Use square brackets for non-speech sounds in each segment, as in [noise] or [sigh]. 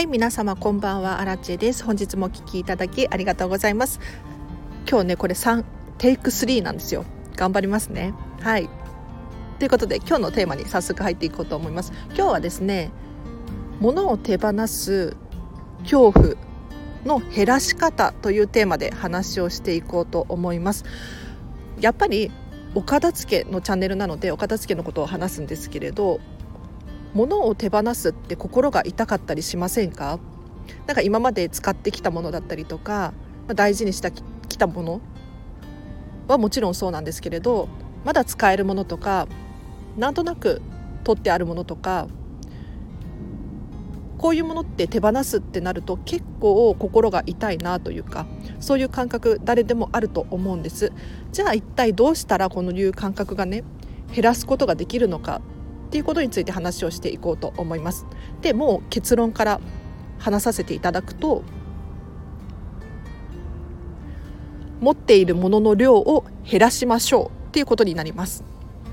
はい皆様こんばんは。アラチェです。本日もお聞きいただきありがとうございます。今日ねこれ3テイク3なんですよ。頑張りますね。はい。ということで今日のテーマに早速入っていこうと思います。今日はですね物を手放す恐怖の減らし方というテーマで話をしていこうと思います。やっぱりお片付けのチャンネルなのでお片付けのことを話すんですけれど物を手放すって心が痛かったりしませんか？なんか今まで使ってきたものだったりとか大事にしたきたものはもちろんそうなんですけれどまだ使えるものとかなんとなく取ってあるものとかこういうものって手放すってなると結構心が痛いなというかそういう感覚誰でもあると思うんです。じゃあ一体どうしたらこのいう感覚がね減らすことができるのかっていうことについて話をしていこうと思います。でもう結論から話させていただくと持っているものの量を減らしましょうっていうことになります。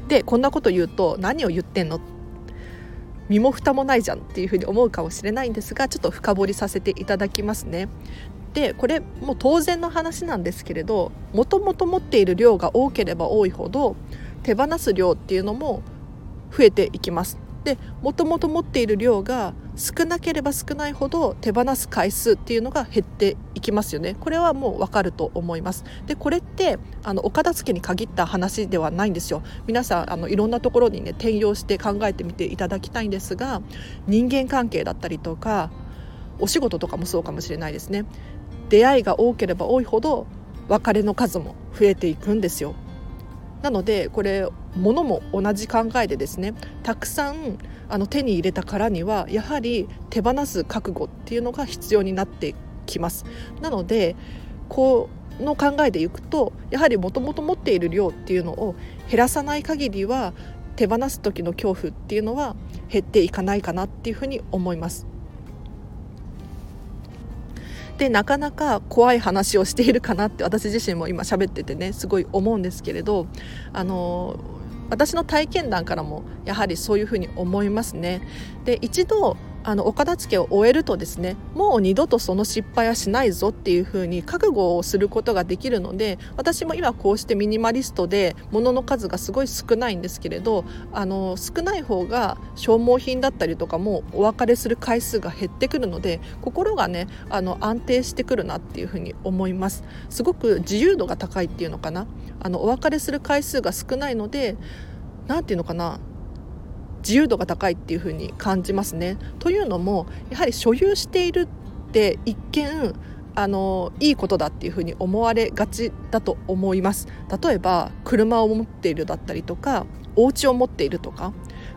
でこんなこと言うと何を言ってんの？身も蓋もないじゃんっていうふうに思うかもしれないんですがちょっと深掘りさせていただきますね。でこれもう当然の話なんですけれどもともと持っている量が多ければ多いほど手放す量っていうのも増えていきます。でもともと持っている量が少なければ少ないほど手放す回数っていうのが減っていきますよね。これはもうわかると思います。でこれってあのお片付けに限った話ではないんですよ。皆さんあのいろんなところにね転用して考えてみていただきたいんですが人間関係だったりとかお仕事とかもそうかもしれないですね。出会いが多ければ多いほど別れの数も増えていくんですよ。なのでこれ物も同じ考えでですねたくさんあの手に入れたからにはやはり手放す覚悟っていうのが必要になってきます。なのでこの考えでいくとやはりもともと持っている量っていうのを減らさない限りは手放す時の恐怖っていうのは減っていかないかなっていうふうに思います。でなかなか怖い話をしているかなって私自身も今喋っててねすごい思うんですけれどあの私の体験談からもやはりそういうふうに思いますね。で一度あのお片付けを終えるとですねもう二度とその失敗はしないぞっていうふうに覚悟をすることができるので私も今こうしてミニマリストで物の数がすごい少ないんですけれどあの少ない方が消耗品だったりとかもお別れする回数が減ってくるので心がねあの安定してくるなっていうふうに思います。すごく自由度が高いっていうのかな。あのお別れする回数が少ないので何て言うのかな。自由度が高いっていう風に感じますね。というのもやはり所有しているって一見あのいいことだっていうふうに思われがちだと思います。例えば車を持っているだったりとかお家を持っているとか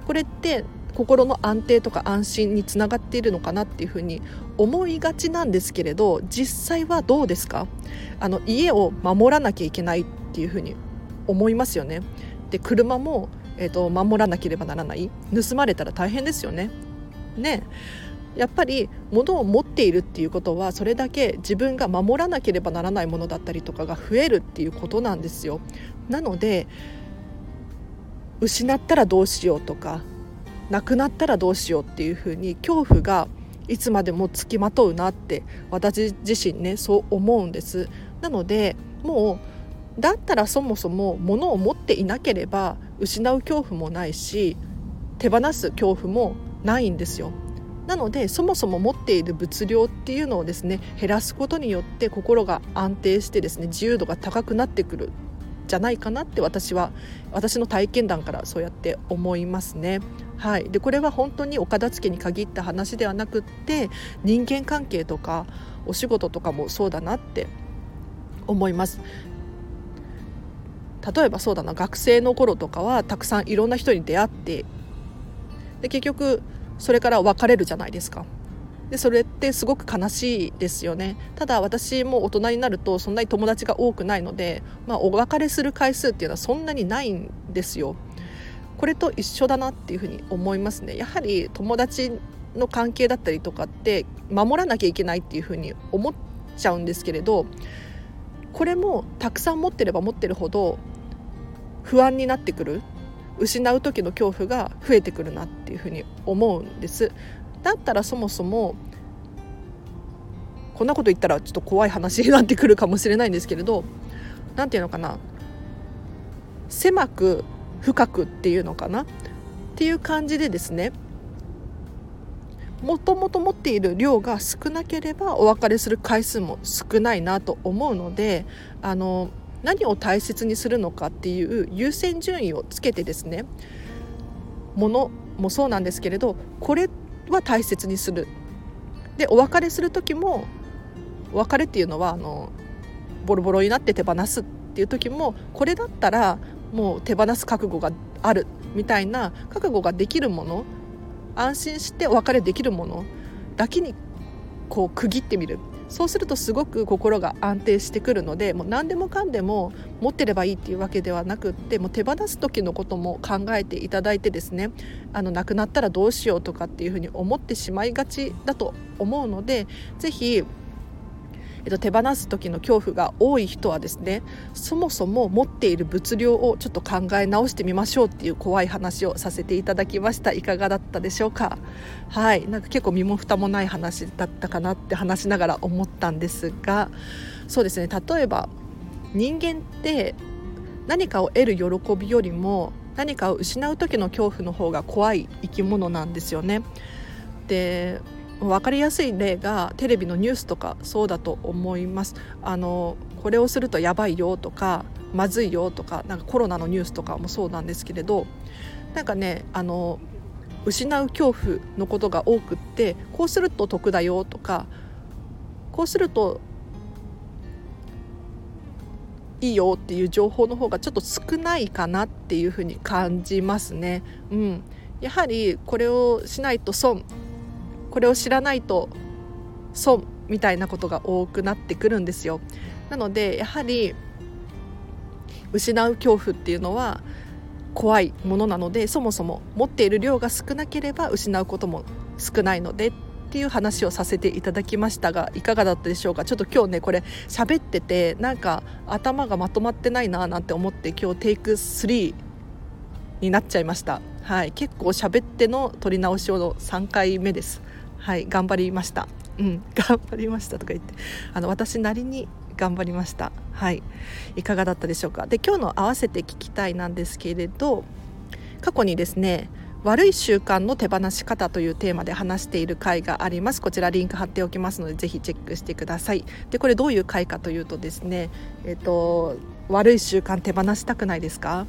これって心の安定とか安心につながっているのかなっていうふうに思いがちなんですけれど実際はどうですか？あの家を守らなきゃいけないっていうふうに思いますよね。で車もえーと、守らなければならない盗まれたら大変ですよね。ねやっぱり物を持っているっていうことはそれだけ自分が守らなければならないものだったりとかが増えるっていうことなんですよ。なので失ったらどうしようとかなくなったらどうしようっていうふうに恐怖がいつまでもつきまとうなって私自身ねそう思うんです。なのでもうだったらそもそも物を持っていなければ失う恐怖もないし手放す恐怖もないんですよ。なのでそもそも持っている物量っていうのをですね減らすことによって心が安定してですね自由度が高くなってくるじゃないかなって私は私の体験談からそうやって思いますね。はい、でこれは本当にお片付けに限った話ではなくって人間関係とかお仕事とかもそうだなって思います例えばそうだな学生の頃とかはたくさんいろんな人に出会ってで結局それから別れるじゃないですか。でそれってすごく悲しいですよね。ただ私も大人になるとそんなに友達が多くないので、まあ、お別れする回数っていうのはそんなにないんですよ。これと一緒だなっていうふうに思いますね。やはり友達の関係だったりとかって守らなきゃいけないっていうふうに思っちゃうんですけれどこれもたくさん持ってれば持ってるほど不安になってくる失う時の恐怖が増えてくるなっていうふうに思うんです。だったらそもそもこんなこと言ったらちょっと怖い話になってくるかもしれないんですけれど何て言うのかな狭く深くっていうのかなっていう感じでですねもともと持っている量が少なければお別れする回数も少ないなと思うのであの何を大切にするのかっていう優先順位をつけてですねものもそうなんですけれどこれは大切にする。でお別れする時もお別れっていうのはあのボロボロになって手放すっていう時もこれだったらもう手放す覚悟があるみたいな覚悟ができるもの安心してお別れできるものだけにこう区切ってみる。そうするとすごく心が安定してくるのでもう何でもかんでも持ってればいいっていうわけではなくってもう手放す時のことも考えていただいてですねあの亡くなったらどうしようとかっていうふうに思ってしまいがちだと思うので是非えっと、手放す時の恐怖が多い人はですねそもそも持っている物量をちょっと考え直してみましょうっていう怖い話をさせていただきました。いかがだったでしょうか？はい。なんか結構身も蓋もない話だったかなって話しながら思ったんですがそうですね。例えば人間って何かを得る喜びよりも何かを失う時の恐怖の方が怖い生き物なんですよね。で分かりやすい例がテレビのニュースとかそうだと思いますあのこれをするとやばいよとかまずいよとかなんかコロナのニュースとかもそうなんですけれどなんかねあの失う恐怖のことが多くってこうすると得だよとかこうするといいよっていう情報の方がちょっと少ないかなっていうふうに感じますね。うん、やはりこれをしないと損これを知らないと損みたいなことが多くなってくるんですよ。なのでやはり失う恐怖っていうのは怖いものなのでそもそも持っている量が少なければ失うことも少ないのでっていう話をさせていただきましたがいかがだったでしょうか？ちょっと今日ねこれ喋っててなんか頭がまとまってないななんて思って今日テイク3になっちゃいました。はい。結構喋っての撮り直しを3回目です。はい頑張りました。うん頑張りましたとか言ってあの私なりに頑張りました。はいいかがだったでしょうか。で今日の合わせて聞きたいなんですけれど過去にですね悪い習慣の手放し方というテーマで話している回があります。こちらリンク貼っておきますのでぜひチェックしてください。でこれどういう回かというとですねえっ、と悪い習慣手放したくないですか？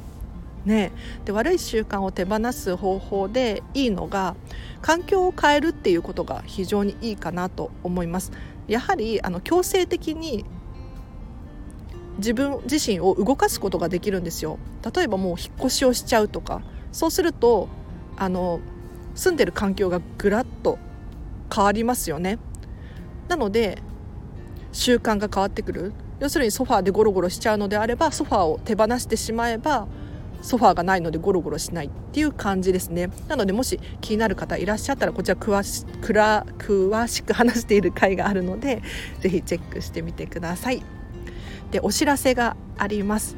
ね、で悪い習慣を手放す方法でいいのが環境を変えるっていうことが非常にいいかなと思います。やはりあの強制的に自分自身を動かすことができるんですよ。例えばもう引っ越しをしちゃうとか。そうするとあの住んでる環境がぐらっと変わりますよね。なので習慣が変わってくる。要するにソファーでゴロゴロしちゃうのであればソファーを手放してしまえばソファーがないのでゴロゴロしないっていう感じですね。なのでもし気になる方いらっしゃったらこちら詳し詳しく話している回があるのでぜひチェックしてみてください。でお知らせがあります。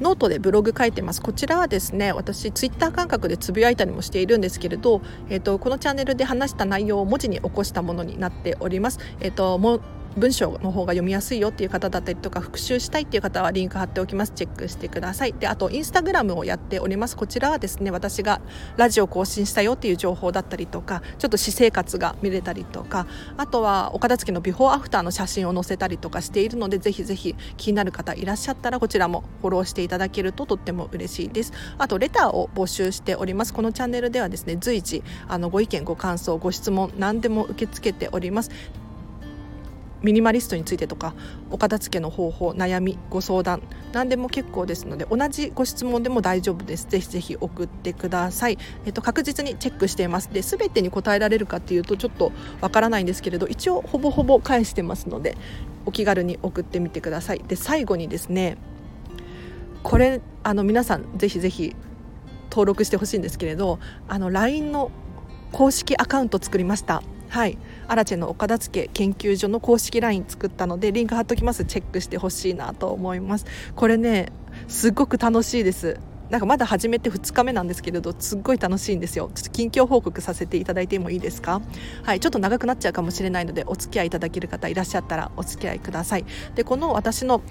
ノートでブログ書いてます。こちらはですね私ツイッター感覚でつぶやいたりもしているんですけれど、えーと、このチャンネルで話した内容を文字に起こしたものになっております、えーとも文章の方が読みやすいよっていう方だったりとか復習したいっていう方はリンク貼っておきます。チェックしてください。であとインスタグラムをやっております。こちらはですね私がラジオ更新したよっていう情報だったりとかちょっと私生活が見れたりとかあとはお片付けのビフォーアフターの写真を載せたりとかしているのでぜひぜひ気になる方いらっしゃったらこちらもフォローしていただけるととっても嬉しいです。あとレターを募集しております。このチャンネルではですね随時あのご意見ご感想ご質問何でも受け付けております。ミニマリストについてとかお片付けの方法悩みご相談何でも結構ですので同じご質問でも大丈夫です。ぜひぜひ送ってください、えっと、確実にチェックしています。で全てに答えられるかっていうとちょっとわからないんですけれど一応ほぼほぼ返してますのでお気軽に送ってみてください。で最後にですねこれあの皆さんぜひぜひ登録してほしいんですけれどあの LINE の公式アカウント作りました。はい。アラチェの岡田付研究所の公式 LINE 作ったのでリンク貼っときますチェックしてほしいなと思いますこれねすっごく楽しいですなんかまだ始めて2日目なんですけれどすっごい楽しいんですよちょっと近況報告させていただいてもいいですかはいちょっと長くなっちゃうかもしれないのでお付き合いいただける方いらっしゃったらお付き合いくださいでこの私の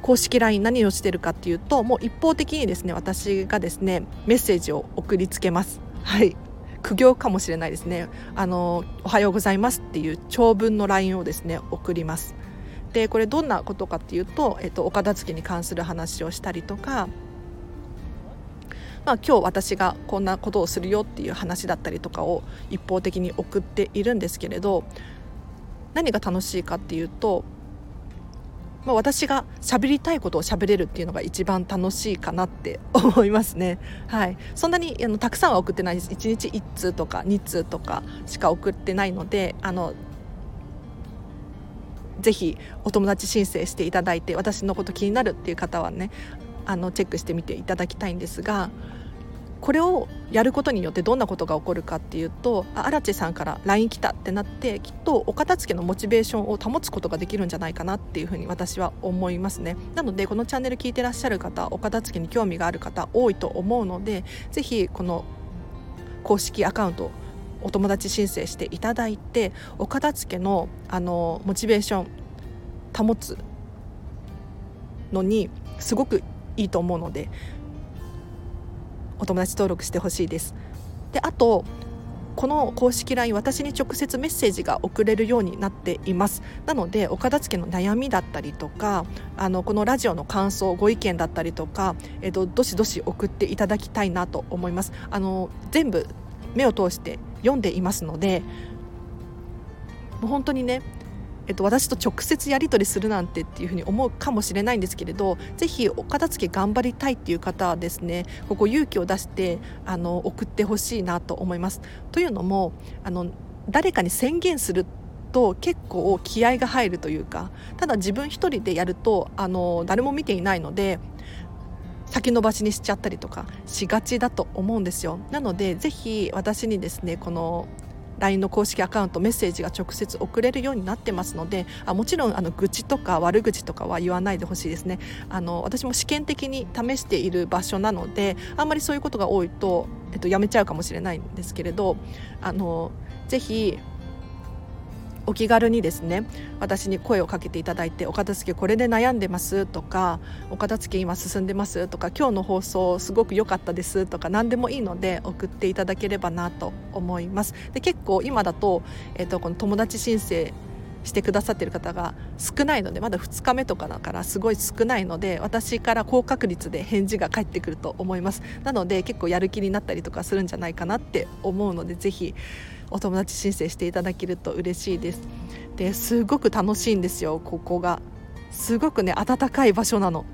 公式 LINE 何をしてるかっていうともう一方的にですね私がですねメッセージを送りつけますはい苦行かもしれないですね。あのおはようございますっていう長文の LINE をですね送ります。でこれどんなことかっていうと、えっと、お片付けに関する話をしたりとかまあ、今日私がこんなことをするよっていう話だったりとかを一方的に送っているんですけれど何が楽しいかっていうと、まあ、私が喋りたいことを喋れるっていうのが一番楽しいかなって思いますね。はい、そんなにあのたくさんは送ってないです1日1通とか2通とかしか送ってないのであのぜひお友達申請していただいて私のこと気になるっていう方はねあのチェックしてみていただきたいんですがこれをやることによってどんなことが起こるかっていうと荒地さんから LINE 来たってなってきっとお片付けのモチベーションを保つことができるんじゃないかなっていうふうに私は思いますね。なのでこのチャンネル聞いてらっしゃる方お片付けに興味がある方多いと思うのでぜひこの公式アカウントお友達申請していただいてお片付けのあのモチベーション保つのにすごくいいと思うのでお友達登録してほしいです。であとこの公式 LINE 私に直接メッセージが送れるようになっています。なのでお片付けの悩みだったりとかあのこのラジオの感想ご意見だったりとか、えっと、どしどし送っていただきたいなと思います。あの全部目を通して読んでいますのでもう本当にねえっと、私と直接やり取りするなんてっていうふうに思うかもしれないんですけれどぜひお片付け頑張りたいっていう方はですねここ勇気を出してあの送ってほしいなと思います。というのもあの誰かに宣言すると結構気合が入るというかただ自分一人でやるとあの誰も見ていないので先延ばしにしちゃったりとかしがちだと思うんですよなのでぜひ私にですねこの LINE の公式アカウントメッセージが直接送れるようになってますのであもちろんあの愚痴とか悪口とかは言わないでほしいですね。あの私も試験的に試している場所なのであんまりそういうことが多いと、えっと、やめちゃうかもしれないんですけれどあのぜひお気軽にですね私に声をかけていただいて「お片付けこれで悩んでます」とか「お片付け今進んでます」とか「今日の放送すごく良かったです」とか何でもいいので送っていただければなと思います。で結構今だと,、えーと、この友達申請してくださってる方が少ないのでまだ2日目とかだからすごい少ないので私から高確率で返事が返ってくると思いますなので結構やる気になったりとかするんじゃないかなって思うのでぜひお友達申請していただけると嬉しいです。ですごく楽しいんですよここが。すごくね暖かい場所なの。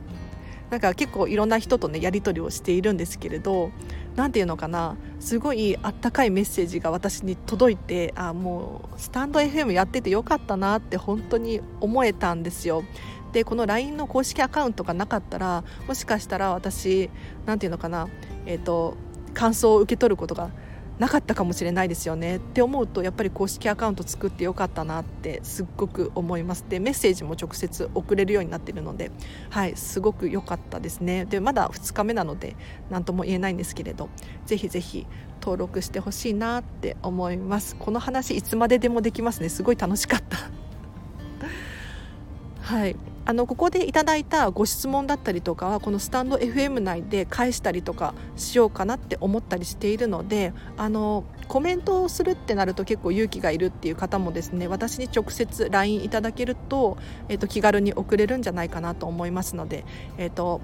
なんか結構いろんな人とねやり取りをしているんですけれど何て言うのかな。すごいあったかいメッセージが私に届いてあもうスタンド FM やっててよかったなって本当に思えたんですよ。でこの LINE の公式アカウントがなかったらもしかしたら私何て言うのかな。えっ、ー、と感想を受け取ることがなかったかもしれないですよね。って思うとやっぱり公式アカウント作ってよかったなってすっごく思います。でメッセージも直接送れるようになっているのではいすごく良かったですね。でまだ2日目なので何とも言えないんですけれどぜひぜひ登録してほしいなって思います。この話いつまででもできますね。すごい楽しかった。はい。あのここでいただいたご質問だったりとかはこのスタンド FM 内で返したりとかしようかなって思ったりしているのであのコメントをするってなると結構勇気がいるっていう方もですね私に直接 LINE いただけると,、えっと、気軽に送れるんじゃないかなと思いますので、えっと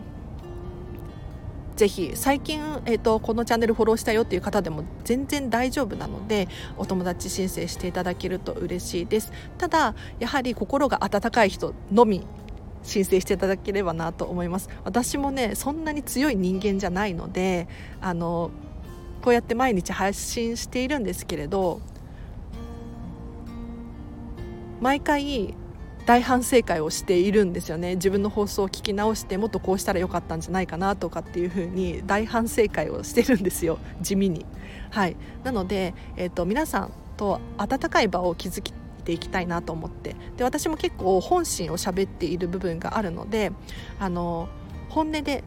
ぜひ最近、えーと、このチャンネルフォローしたよっていう方でも全然大丈夫なのでお友達申請していただけると嬉しいです。ただやはり心が温かい人のみ申請していただければなと思います。私もねそんなに強い人間じゃないのであのこうやって毎日配信しているんですけれど毎回大反省会をしているんですよね。自分の放送を聞き直してもっとこうしたらよかったんじゃないかなとかっていうふうに大反省会をしてるんですよ。地味に。はい、なので、えーと、と皆さんと温かい場を築きていきたいなと思って。で私も結構本心を喋っている部分があるのであの本音で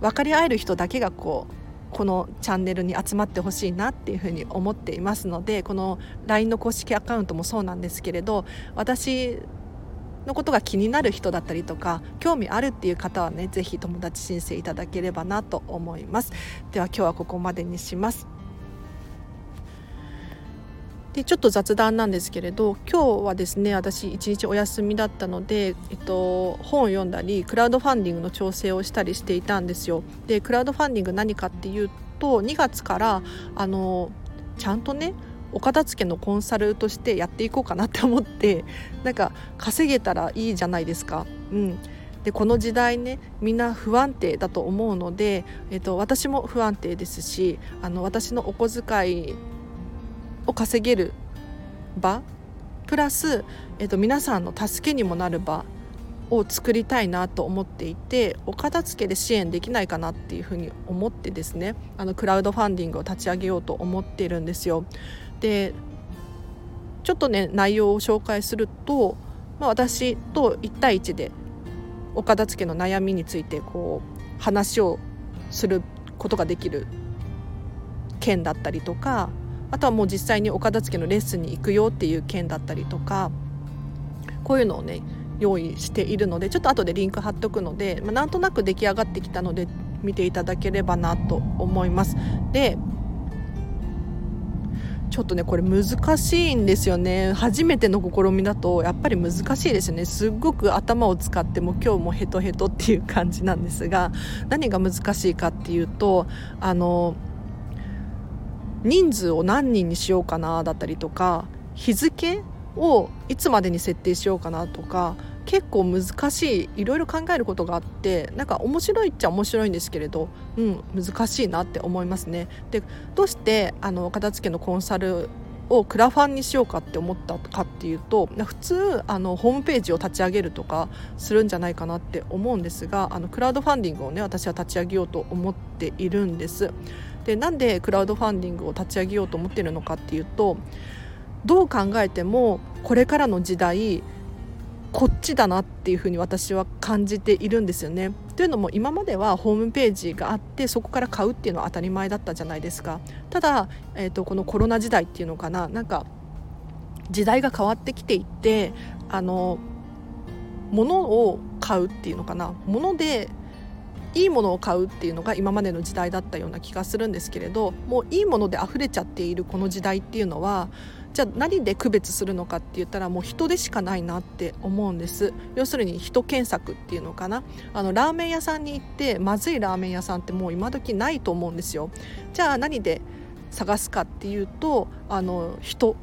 分かり合える人だけがこうこのチャンネルに集まってほしいなっていうふうに思っていますのでこの LINE の公式アカウントもそうなんですけれど私のことが気になる人だったりとか興味あるっていう方はね是非友達申請いただければなと思いますでは今日はここまでにしますでちょっと雑談なんですけれど今日はですね私一日お休みだったので、えっと、本を読んだりクラウドファンディングの調整をしたりしていたんですよ。でクラウドファンディング何かっていうと2月からあのちゃんとねお片付けのコンサルとしてやっていこうかなって思ってなんか稼げたらいいじゃないですか。うんでこの時代ねみんな不安定だと思うので、えっと、私も不安定ですしあの私のお小遣いを稼げる場プラス、えっと、皆さんの助けにもなる場を作りたいなと思っていてお片付けで支援できないかなっていうふうに思ってですねあのクラウドファンディングを立ち上げようと思っているんですよ。でちょっとね内容を紹介すると、まあ、私と1対1でお片付けの悩みについてこう話をすることができる件だったりとかあとはもう実際にお片付けのレッスンに行くよっていう件だったりとかこういうのをね用意しているのでちょっと後でリンク貼っておくので、まあ、なんとなく出来上がってきたので見ていただければなと思います。でちょっとねこれ難しいんですよね。初めての試みだとやっぱり難しいですよね。すっごく頭を使っても今日もヘトヘトっていう感じなんですが何が難しいかっていうとあの人数を何人にしようかなだったりとか日付をいつまでに設定しようかなとか結構難しいいろいろ考えることがあってなんか面白いっちゃ面白いんですけれど、うん、難しいなって思いますね。でどうしてあの片付けのコンサルをクラファンにしようかって思ったかっていうと普通あのホームページを立ち上げるとかするんじゃないかなって思うんですがあのクラウドファンディングをね私は立ち上げようと思っているんです。でなんでクラウドファンディングを立ち上げようと思ってるのかっていうとどう考えてもこれからの時代こっちだなっていうふうに私は感じているんですよね。というのも今まではホームページがあってそこから買うっていうのは当たり前だったじゃないですか。ただ、えーと、このコロナ時代っていうのかななんか時代が変わってきていってあの物を買うっていうのかな物でいいものを買うっていうのが今までの時代だったような気がするんですけれどもういいもので溢れちゃっているこの時代っていうのはじゃあ何で区別するのかって言ったらもう人でしかないなって思うんです。要するに人検索っていうのかな。あのラーメン屋さんに行ってまずいラーメン屋さんってもう今時ないと思うんですよ。じゃあ何で探すかっていうとあの人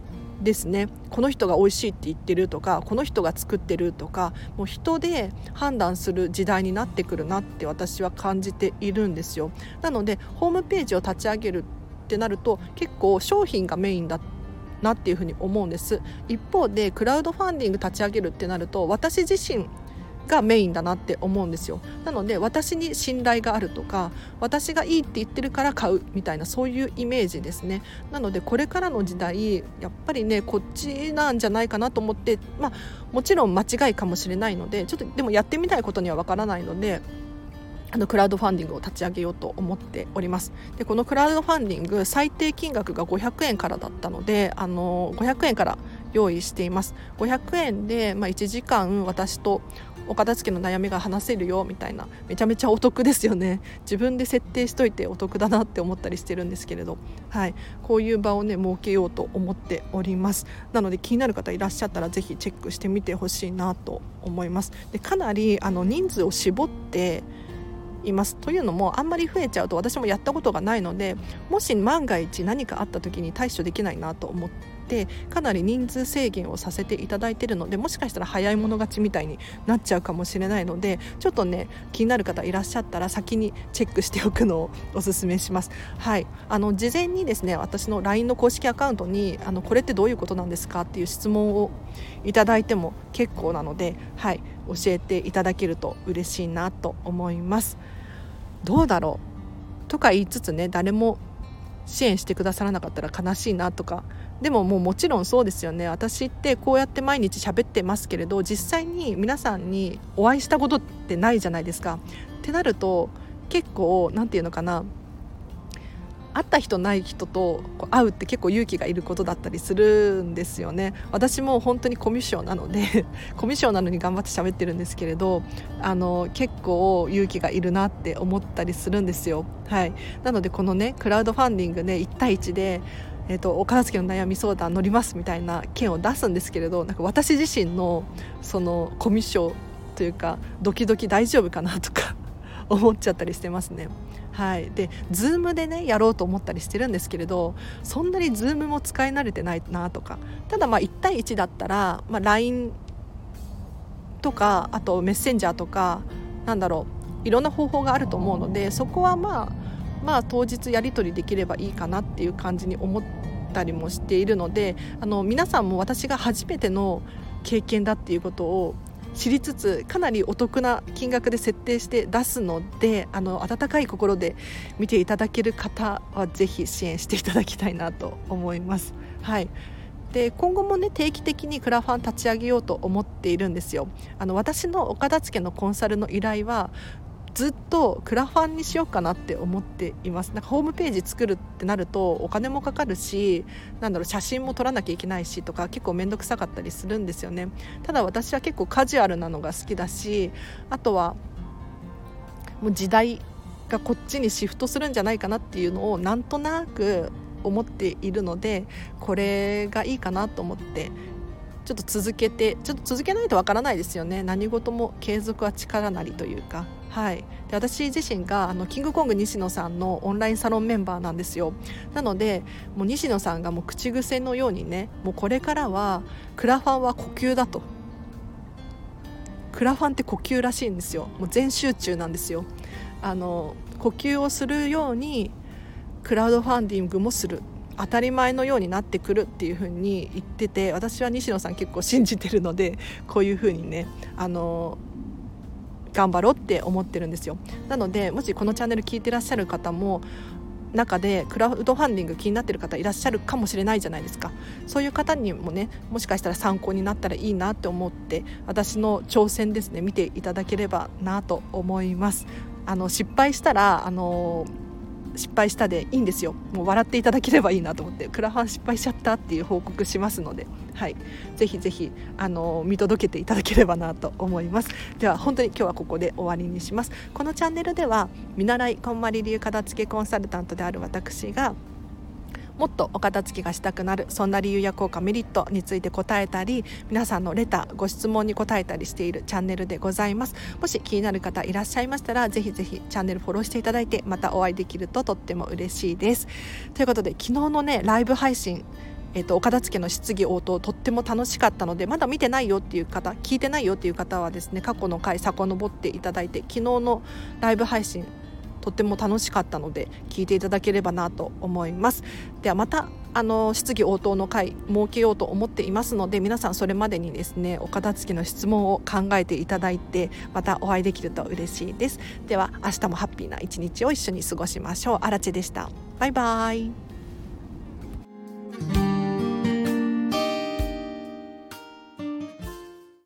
ですね。この人が美味しいって言ってるとかこの人が作ってるとかもう人で判断する時代になってくるなって私は感じているんですよ。なのでホームページを立ち上げるってなると結構商品がメインだなっていうふうに思うんです。一方でクラウドファンディング立ち上げるってなると私自身がメインだなって思うんですよ。なので私に信頼があるとか私がいいって言ってるから買うみたいなそういうイメージですね。なのでこれからの時代やっぱりねこっちなんじゃないかなと思ってまあもちろん間違いかもしれないのでちょっとでもやってみたいことにはわからないのであのクラウドファンディングを立ち上げようと思っております。でこのクラウドファンディング最低金額が500円からだったのであの500円から用意しています。500円で、まあ、1時間私とお片付けの悩みが話せるよみたいなめちゃめちゃお得ですよね。自分で設定しといてお得だなって思ったりしてるんですけれど、はい、こういう場をね設けようと思っております。なので気になる方いらっしゃったらぜひチェックしてみてほしいなと思います。でかなりあの人数を絞っています。というのもあんまり増えちゃうと私もやったことがないのでもし万が一何かあった時に対処できないなと思っててかなり人数制限をさせていただいているのでもしかしたら早い者勝ちみたいになっちゃうかもしれないのでちょっとね気になる方いらっしゃったら先にチェックしておくのをおすすめします。はいあの事前にですね私の LINE の公式アカウントにあのこれってどういうことなんですかっていう質問をいただいても結構なので、はい、教えていただけると嬉しいなと思います。どうだろうとか言いつつね誰も支援してくださらなかったら悲しいなとか。でももうもちろんそうですよね。私ってこうやって毎日喋ってますけれど実際に皆さんにお会いしたことってないじゃないですか。ってなると結構何て言うのかな。会った人ない人と会うって結構勇気がいることだったりするんですよね。私も本当にコミュ障なので [laughs] コミュ障なのに頑張って喋ってるんですけれどあの結構勇気がいるなって思ったりするんですよ。はい。なのでこのねクラウドファンディングで1対1でえーと、お片付けの悩み相談乗りますみたいな件を出すんですけれどなんか私自身のそのコミュ障というかドキドキ大丈夫かなとか [laughs] 思っちゃったりしてますね。はい、で Zoom でねやろうと思ったりしてるんですけれどそんなに Zoom も使い慣れてないなとか。ただまあ1対1だったら、まあ、LINE とかあとメッセンジャーとかなんだろういろんな方法があると思うのでそこはまあまあ当日やり取りできればいいかなっていう感じに思ったりもしているのであの皆さんも私が初めての経験だっていうことを知りつつかなりお得な金額で設定して出すのであの温かい心で見ていただける方はぜひ支援していただきたいなと思います。はいで今後もね定期的にクラファン立ち上げようと思っているんですよあの私の岡田付けのコンサルの依頼はずっとクラファンにしようかなって思っています。なんかホームページ作るってなるとお金もかかるしなんだろう写真も撮らなきゃいけないしとか結構面倒くさかったりするんですよね。ただ私は結構カジュアルなのが好きだしあとはもう時代がこっちにシフトするんじゃないかなっていうのをなんとなく思っているのでこれがいいかなと思ってちょっと続けてちょっと続けないとわからないですよね。何事も継続は力なりというか。はい、で私自身があのキングコング西野さんのオンラインサロンメンバーなんですよ。なのでもう西野さんがもう口癖のようにねもうこれからはクラファンは呼吸だと。クラファンって呼吸らしいんですよ。もう全集中なんですよ。あの呼吸をするようにクラウドファンディングもする。当たり前のようになってくるっていうふうに言ってて私は西野さん結構信じてるのでこういうふうにねあの頑張ろうって思ってるんですよ。なのでもしこのチャンネル聞いてらっしゃる方も中でクラウドファンディング気になってる方いらっしゃるかもしれないじゃないですか。そういう方にもねもしかしたら参考になったらいいなって思って私の挑戦ですね見ていただければなと思います。あの失敗したらあの失敗したでいいんですよ。もう笑っていただければいいなと思ってクラファン失敗しちゃったっていう報告しますので、はい、ぜひぜひあの見届けていただければなと思います。では本当に今日はここで終わりにします。このチャンネルでは見習いこんまり流片付けコンサルタントである私がもっとお片付けがしたくなるそんな理由や効果メリットについて答えたり皆さんのレターご質問に答えたりしているチャンネルでございます。もし気になる方いらっしゃいましたらぜひぜひチャンネルフォローしていただいてまたお会いできるととっても嬉しいです。ということで昨日のねライブ配信えーと、お片付けの質疑応答とっても楽しかったのでまだ見てないよっていう方聞いてないよっていう方はですね過去の回遡っていただいて昨日のライブ配信とっても楽しかったので聞いていただければなと思います。ではまたあの質疑応答の会設けようと思っていますので皆さんそれまでにですねお片付けの質問を考えていただいてまたお会いできると嬉しいです。では明日もハッピーな一日を一緒に過ごしましょう。あらでした。バイバイ。